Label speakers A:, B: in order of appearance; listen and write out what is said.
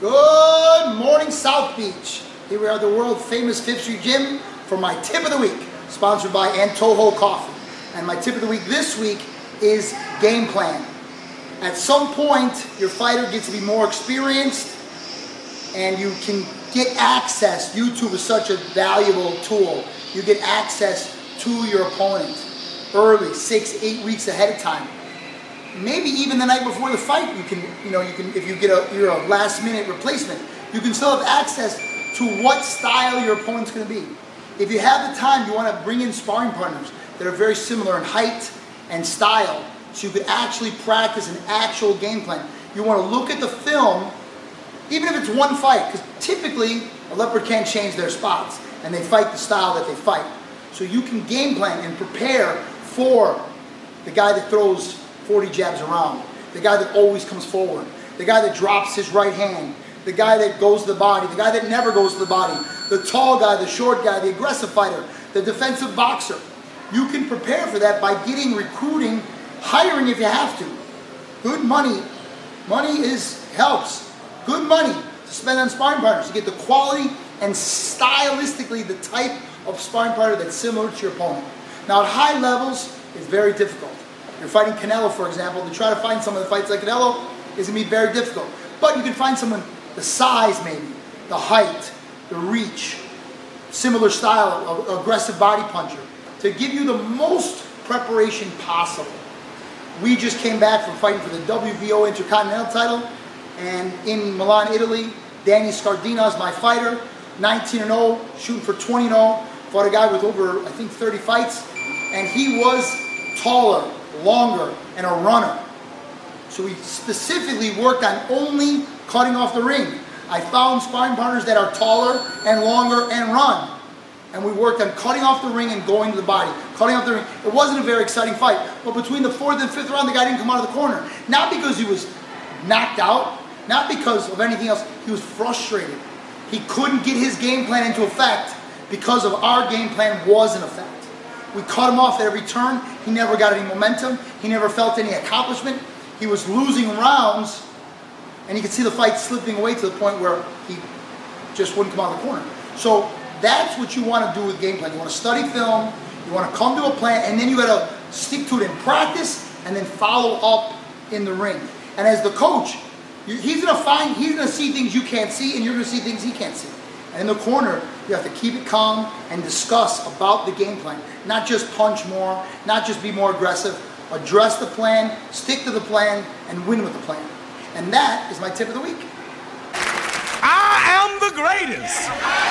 A: Good morning, South Beach. Here we are at the world famous Fifth Street Gym for my tip of the week, sponsored by Antojo Coffee. And my tip of the week this week is game plan. At some point, your fighter gets to be more experienced and you can get access. YouTube is such a valuable tool. You get access to your opponent early, six, eight weeks ahead of time maybe even the night before the fight, you can, you know, you can, if you get a, you're a last minute replacement, you can still have access to what style your opponent's going to be. If you have the time, you want to bring in sparring partners that are very similar in height and style, so you could actually practice an actual game plan. You want to look at the film, even if it's one fight, because typically a leopard can't change their spots, and they fight the style that they fight. So you can game plan and prepare for the guy that throws 40 jabs around, the guy that always comes forward, the guy that drops his right hand, the guy that goes to the body, the guy that never goes to the body, the tall guy, the short guy, the aggressive fighter, the defensive boxer. You can prepare for that by getting recruiting, hiring if you have to. Good money. Money is helps. Good money to spend on sparring partners. to get the quality and stylistically the type of sparring partner that's similar to your opponent. Now at high levels, it's very difficult. You're fighting Canelo, for example, to try to find someone that fights like Canelo is going to be very difficult. But you can find someone the size, maybe, the height, the reach, similar style, aggressive body puncher, to give you the most preparation possible. We just came back from fighting for the WBO Intercontinental title, and in Milan, Italy, Danny Scardina is my fighter, 19 0, shooting for 20 0. Fought a guy with over, I think, 30 fights, and he was taller, longer, and a runner. So we specifically worked on only cutting off the ring. I found sparring partners that are taller and longer and run. And we worked on cutting off the ring and going to the body. Cutting off the ring. It wasn't a very exciting fight. But between the fourth and fifth round, the guy didn't come out of the corner. Not because he was knocked out, not because of anything else. He was frustrated. He couldn't get his game plan into effect because of our game plan was in effect. We cut him off at every turn. He never got any momentum. He never felt any accomplishment. He was losing rounds, and you could see the fight slipping away to the point where he just wouldn't come out of the corner. So that's what you want to do with game plan. You want to study film, you want to come to a plan, and then you got to stick to it in practice, and then follow up in the ring. And as the coach, he's going to find, he's going to see things you can't see, and you're going to see things he can't see. And in the corner, you have to keep it calm and discuss about the game plan. Not just punch more, not just be more aggressive. Address the plan, stick to the plan, and win with the plan. And that is my tip of the week. I am the greatest.